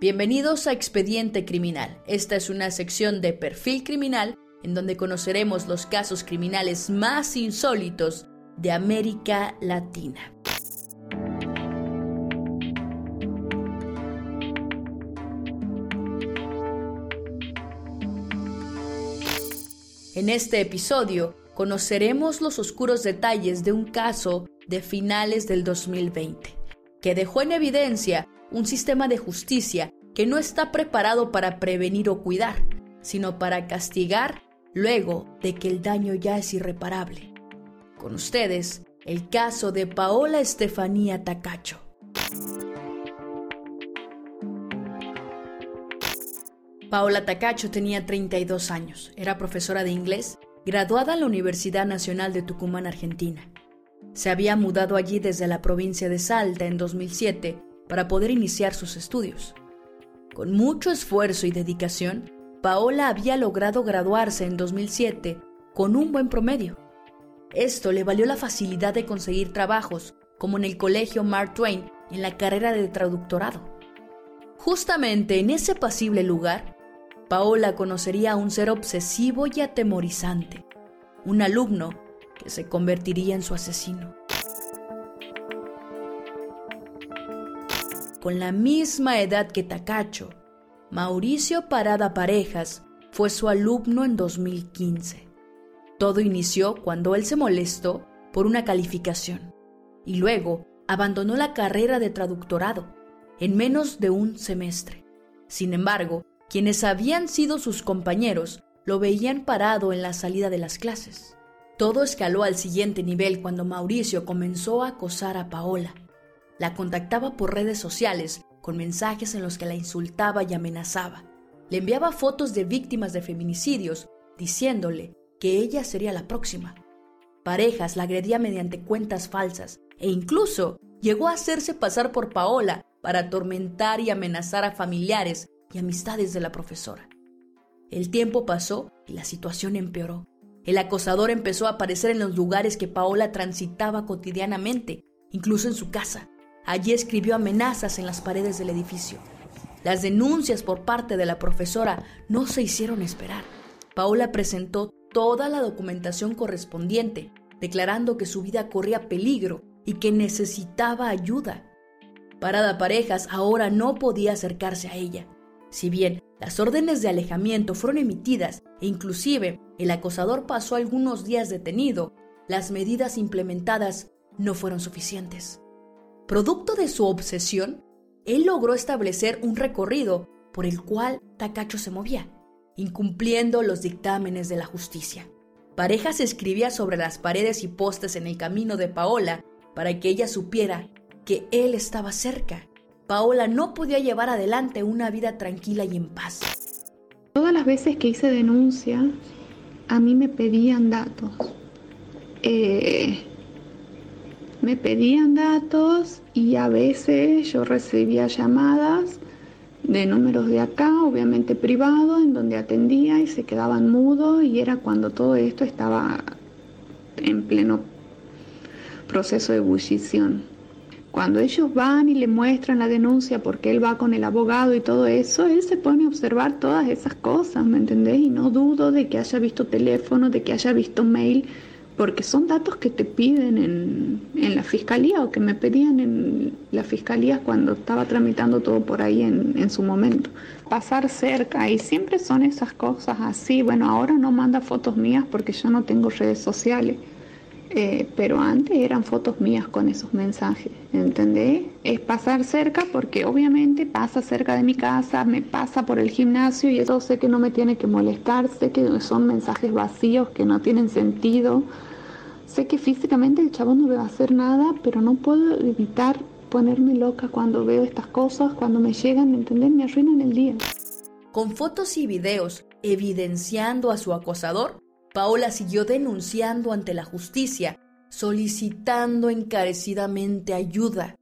Bienvenidos a Expediente Criminal. Esta es una sección de perfil criminal en donde conoceremos los casos criminales más insólitos de América Latina. En este episodio conoceremos los oscuros detalles de un caso de finales del 2020, que dejó en evidencia un sistema de justicia que no está preparado para prevenir o cuidar, sino para castigar luego de que el daño ya es irreparable. Con ustedes, el caso de Paola Estefanía Tacacho. Paola Tacacho tenía 32 años, era profesora de inglés, graduada en la Universidad Nacional de Tucumán, Argentina. Se había mudado allí desde la provincia de Salta en 2007 para poder iniciar sus estudios. Con mucho esfuerzo y dedicación, Paola había logrado graduarse en 2007 con un buen promedio. Esto le valió la facilidad de conseguir trabajos, como en el colegio Mark Twain en la carrera de traductorado. Justamente en ese pasible lugar, Paola conocería a un ser obsesivo y atemorizante, un alumno que se convertiría en su asesino. Con la misma edad que Tacacho. Mauricio Parada Parejas fue su alumno en 2015. Todo inició cuando él se molestó por una calificación y luego abandonó la carrera de traductorado en menos de un semestre. Sin embargo, quienes habían sido sus compañeros lo veían parado en la salida de las clases. Todo escaló al siguiente nivel cuando Mauricio comenzó a acosar a Paola, la contactaba por redes sociales con mensajes en los que la insultaba y amenazaba. Le enviaba fotos de víctimas de feminicidios diciéndole que ella sería la próxima. Parejas la agredía mediante cuentas falsas e incluso llegó a hacerse pasar por Paola para atormentar y amenazar a familiares y amistades de la profesora. El tiempo pasó y la situación empeoró. El acosador empezó a aparecer en los lugares que Paola transitaba cotidianamente, incluso en su casa. Allí escribió amenazas en las paredes del edificio. Las denuncias por parte de la profesora no se hicieron esperar. Paula presentó toda la documentación correspondiente, declarando que su vida corría peligro y que necesitaba ayuda. Parada Parejas ahora no podía acercarse a ella. Si bien las órdenes de alejamiento fueron emitidas e inclusive el acosador pasó algunos días detenido, las medidas implementadas no fueron suficientes. Producto de su obsesión, él logró establecer un recorrido por el cual Takacho se movía, incumpliendo los dictámenes de la justicia. Parejas escribía sobre las paredes y postes en el camino de Paola para que ella supiera que él estaba cerca. Paola no podía llevar adelante una vida tranquila y en paz. Todas las veces que hice denuncia, a mí me pedían datos. Eh, me pedían datos y a veces yo recibía llamadas de números de acá, obviamente privados, en donde atendía y se quedaban mudos y era cuando todo esto estaba en pleno proceso de ebullición. Cuando ellos van y le muestran la denuncia porque él va con el abogado y todo eso, él se pone a observar todas esas cosas, ¿me entendés? Y no dudo de que haya visto teléfono, de que haya visto mail, porque son datos que te piden en, en, la fiscalía o que me pedían en la fiscalía cuando estaba tramitando todo por ahí en, en, su momento. Pasar cerca y siempre son esas cosas así. Bueno, ahora no manda fotos mías porque yo no tengo redes sociales, eh, pero antes eran fotos mías con esos mensajes, ¿entendés? Es pasar cerca porque obviamente pasa cerca de mi casa, me pasa por el gimnasio y eso sé que no me tiene que molestar, sé que son mensajes vacíos que no tienen sentido Sé que físicamente el chavo no me va a hacer nada, pero no puedo evitar ponerme loca cuando veo estas cosas, cuando me llegan, ¿entendés? Me arruinan el día. Con fotos y videos evidenciando a su acosador, Paola siguió denunciando ante la justicia, solicitando encarecidamente ayuda.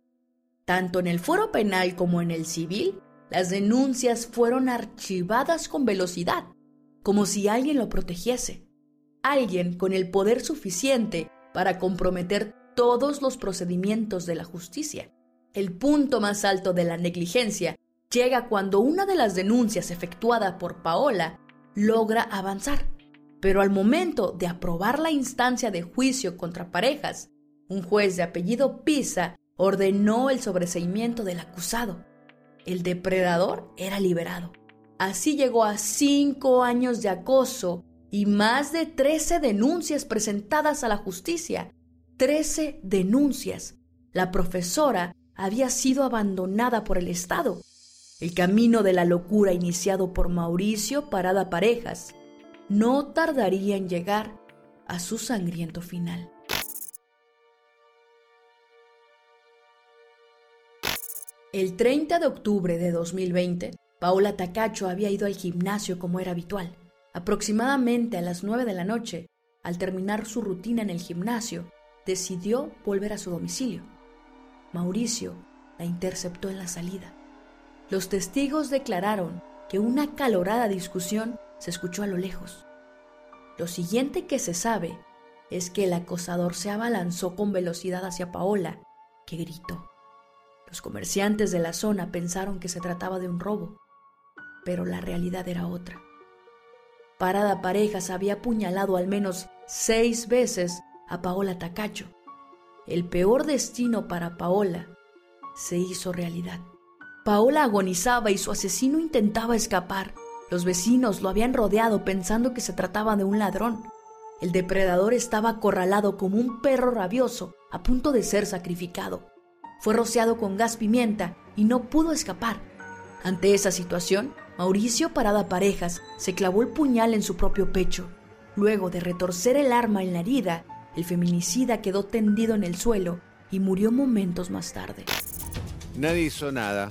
Tanto en el foro penal como en el civil, las denuncias fueron archivadas con velocidad, como si alguien lo protegiese alguien con el poder suficiente para comprometer todos los procedimientos de la justicia. El punto más alto de la negligencia llega cuando una de las denuncias efectuada por Paola logra avanzar, pero al momento de aprobar la instancia de juicio contra parejas, un juez de apellido Pisa ordenó el sobreseimiento del acusado. El depredador era liberado. Así llegó a cinco años de acoso y más de 13 denuncias presentadas a la justicia. 13 denuncias. La profesora había sido abandonada por el Estado. El camino de la locura iniciado por Mauricio Parada Parejas no tardaría en llegar a su sangriento final. El 30 de octubre de 2020, Paola Tacacho había ido al gimnasio como era habitual. Aproximadamente a las 9 de la noche, al terminar su rutina en el gimnasio, decidió volver a su domicilio. Mauricio la interceptó en la salida. Los testigos declararon que una acalorada discusión se escuchó a lo lejos. Lo siguiente que se sabe es que el acosador se abalanzó con velocidad hacia Paola, que gritó. Los comerciantes de la zona pensaron que se trataba de un robo, pero la realidad era otra. Parada Parejas había apuñalado al menos seis veces a Paola Tacacho. El peor destino para Paola se hizo realidad. Paola agonizaba y su asesino intentaba escapar. Los vecinos lo habían rodeado pensando que se trataba de un ladrón. El depredador estaba acorralado como un perro rabioso a punto de ser sacrificado. Fue rociado con gas pimienta y no pudo escapar. Ante esa situación, Mauricio Parada Parejas se clavó el puñal en su propio pecho. Luego de retorcer el arma en la herida, el feminicida quedó tendido en el suelo y murió momentos más tarde. Nadie hizo nada.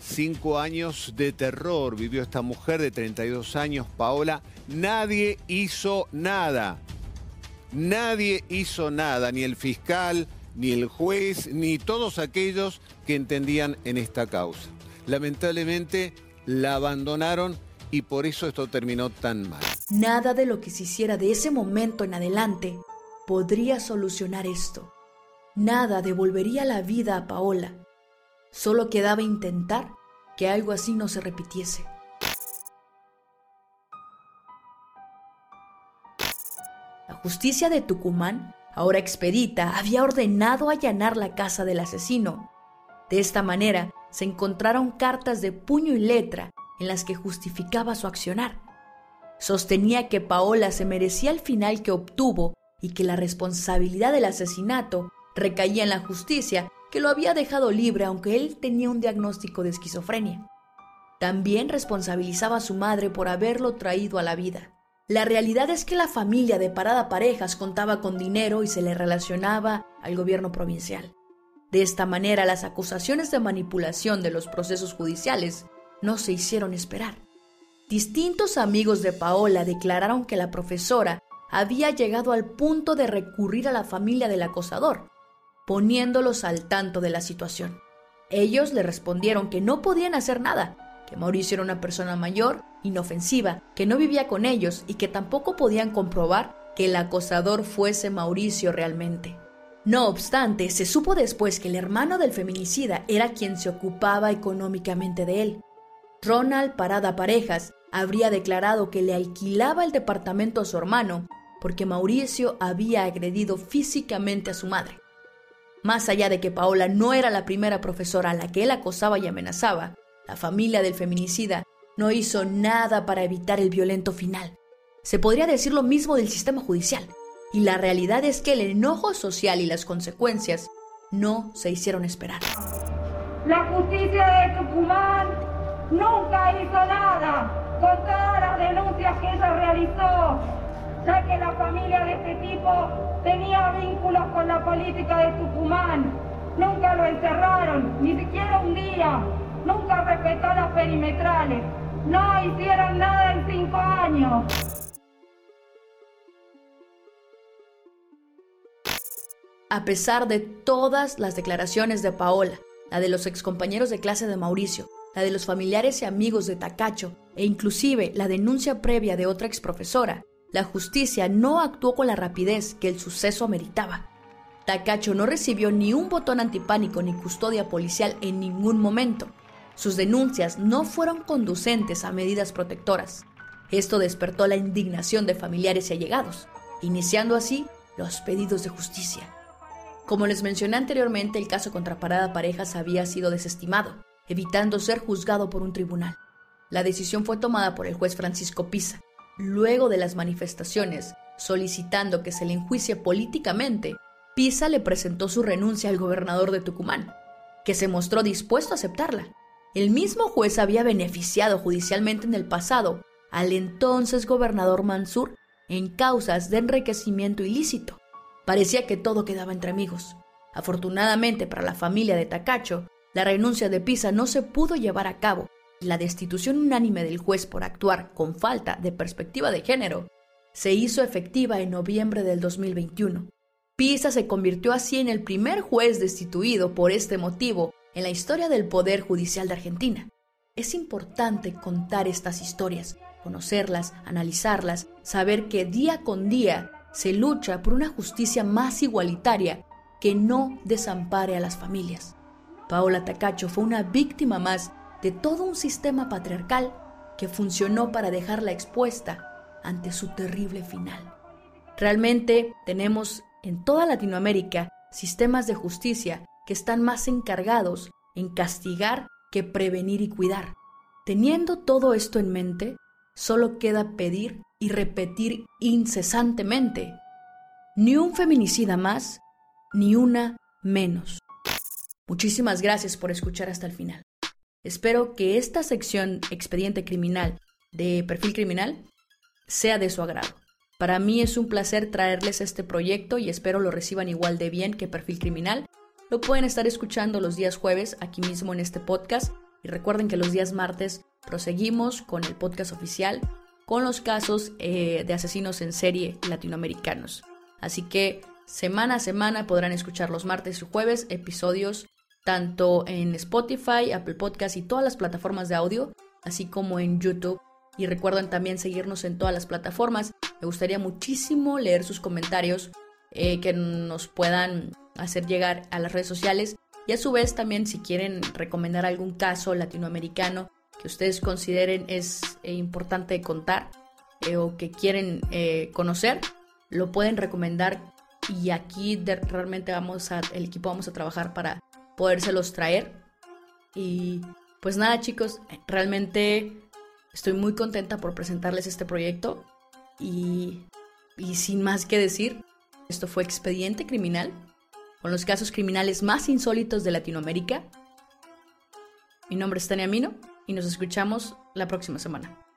Cinco años de terror vivió esta mujer de 32 años, Paola. Nadie hizo nada. Nadie hizo nada, ni el fiscal, ni el juez, ni todos aquellos que entendían en esta causa. Lamentablemente, la abandonaron y por eso esto terminó tan mal. Nada de lo que se hiciera de ese momento en adelante podría solucionar esto. Nada devolvería la vida a Paola. Solo quedaba intentar que algo así no se repitiese. La justicia de Tucumán, ahora expedita, había ordenado allanar la casa del asesino. De esta manera, se encontraron cartas de puño y letra en las que justificaba su accionar. Sostenía que Paola se merecía el final que obtuvo y que la responsabilidad del asesinato recaía en la justicia, que lo había dejado libre aunque él tenía un diagnóstico de esquizofrenia. También responsabilizaba a su madre por haberlo traído a la vida. La realidad es que la familia de Parada Parejas contaba con dinero y se le relacionaba al gobierno provincial. De esta manera, las acusaciones de manipulación de los procesos judiciales no se hicieron esperar. Distintos amigos de Paola declararon que la profesora había llegado al punto de recurrir a la familia del acosador, poniéndolos al tanto de la situación. Ellos le respondieron que no podían hacer nada, que Mauricio era una persona mayor, inofensiva, que no vivía con ellos y que tampoco podían comprobar que el acosador fuese Mauricio realmente. No obstante, se supo después que el hermano del feminicida era quien se ocupaba económicamente de él. Ronald Parada Parejas habría declarado que le alquilaba el departamento a su hermano porque Mauricio había agredido físicamente a su madre. Más allá de que Paola no era la primera profesora a la que él acosaba y amenazaba, la familia del feminicida no hizo nada para evitar el violento final. Se podría decir lo mismo del sistema judicial. Y la realidad es que el enojo social y las consecuencias no se hicieron esperar. La justicia de Tucumán nunca hizo nada con todas las denuncias que ella realizó, ya que la familia de este tipo tenía vínculos con la política de Tucumán. Nunca lo encerraron, ni siquiera un día. Nunca respetó las perimetrales. No hicieron nada en cinco años. A pesar de todas las declaraciones de Paola, la de los excompañeros de clase de Mauricio, la de los familiares y amigos de Tacacho e inclusive la denuncia previa de otra exprofesora, la justicia no actuó con la rapidez que el suceso ameritaba. Tacacho no recibió ni un botón antipánico ni custodia policial en ningún momento. sus denuncias no fueron conducentes a medidas protectoras. Esto despertó la indignación de familiares y allegados, iniciando así los pedidos de justicia. Como les mencioné anteriormente, el caso contra Parada Parejas había sido desestimado, evitando ser juzgado por un tribunal. La decisión fue tomada por el juez Francisco Pisa, luego de las manifestaciones, solicitando que se le enjuicie políticamente. Pisa le presentó su renuncia al gobernador de Tucumán, que se mostró dispuesto a aceptarla. El mismo juez había beneficiado judicialmente en el pasado al entonces gobernador Mansur en causas de enriquecimiento ilícito. Parecía que todo quedaba entre amigos. Afortunadamente para la familia de Tacacho, la renuncia de Pisa no se pudo llevar a cabo y la destitución unánime del juez por actuar con falta de perspectiva de género se hizo efectiva en noviembre del 2021. Pisa se convirtió así en el primer juez destituido por este motivo en la historia del Poder Judicial de Argentina. Es importante contar estas historias, conocerlas, analizarlas, saber que día con día se lucha por una justicia más igualitaria que no desampare a las familias. Paola Tacacho fue una víctima más de todo un sistema patriarcal que funcionó para dejarla expuesta ante su terrible final. Realmente tenemos en toda Latinoamérica sistemas de justicia que están más encargados en castigar que prevenir y cuidar. Teniendo todo esto en mente, solo queda pedir y repetir incesantemente, ni un feminicida más, ni una menos. Muchísimas gracias por escuchar hasta el final. Espero que esta sección expediente criminal de perfil criminal sea de su agrado. Para mí es un placer traerles este proyecto y espero lo reciban igual de bien que perfil criminal. Lo pueden estar escuchando los días jueves aquí mismo en este podcast y recuerden que los días martes proseguimos con el podcast oficial con los casos eh, de asesinos en serie latinoamericanos. Así que semana a semana podrán escuchar los martes y jueves episodios tanto en Spotify, Apple Podcast y todas las plataformas de audio, así como en YouTube. Y recuerden también seguirnos en todas las plataformas. Me gustaría muchísimo leer sus comentarios eh, que nos puedan hacer llegar a las redes sociales. Y a su vez también si quieren recomendar algún caso latinoamericano que ustedes consideren es eh, importante contar eh, o que quieren eh, conocer, lo pueden recomendar y aquí realmente vamos a, el equipo vamos a trabajar para podérselos traer. Y pues nada chicos, realmente estoy muy contenta por presentarles este proyecto y, y sin más que decir, esto fue Expediente Criminal, con los casos criminales más insólitos de Latinoamérica. Mi nombre es Tania Mino y nos escuchamos la próxima semana.